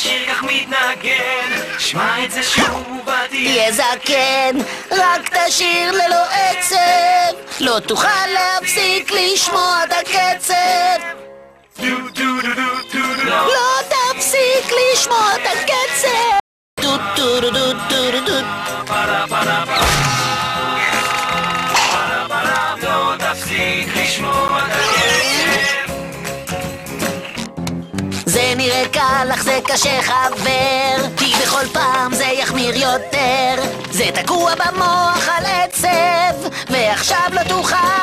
השיר כך מתנגן. שמע את זה שוב ותהיה תהיה זקן, רק תשיר ללא עצב, לא תוכל להפסיק לשמוע את הקצב. לא תפסיק לשמוע את הקצב. דו לא תפסיק לשמוע את הקצב נראה קל, אך זה קשה חבר, כי בכל פעם זה יחמיר יותר. זה תקוע במוח על עצב, ועכשיו לא תוכל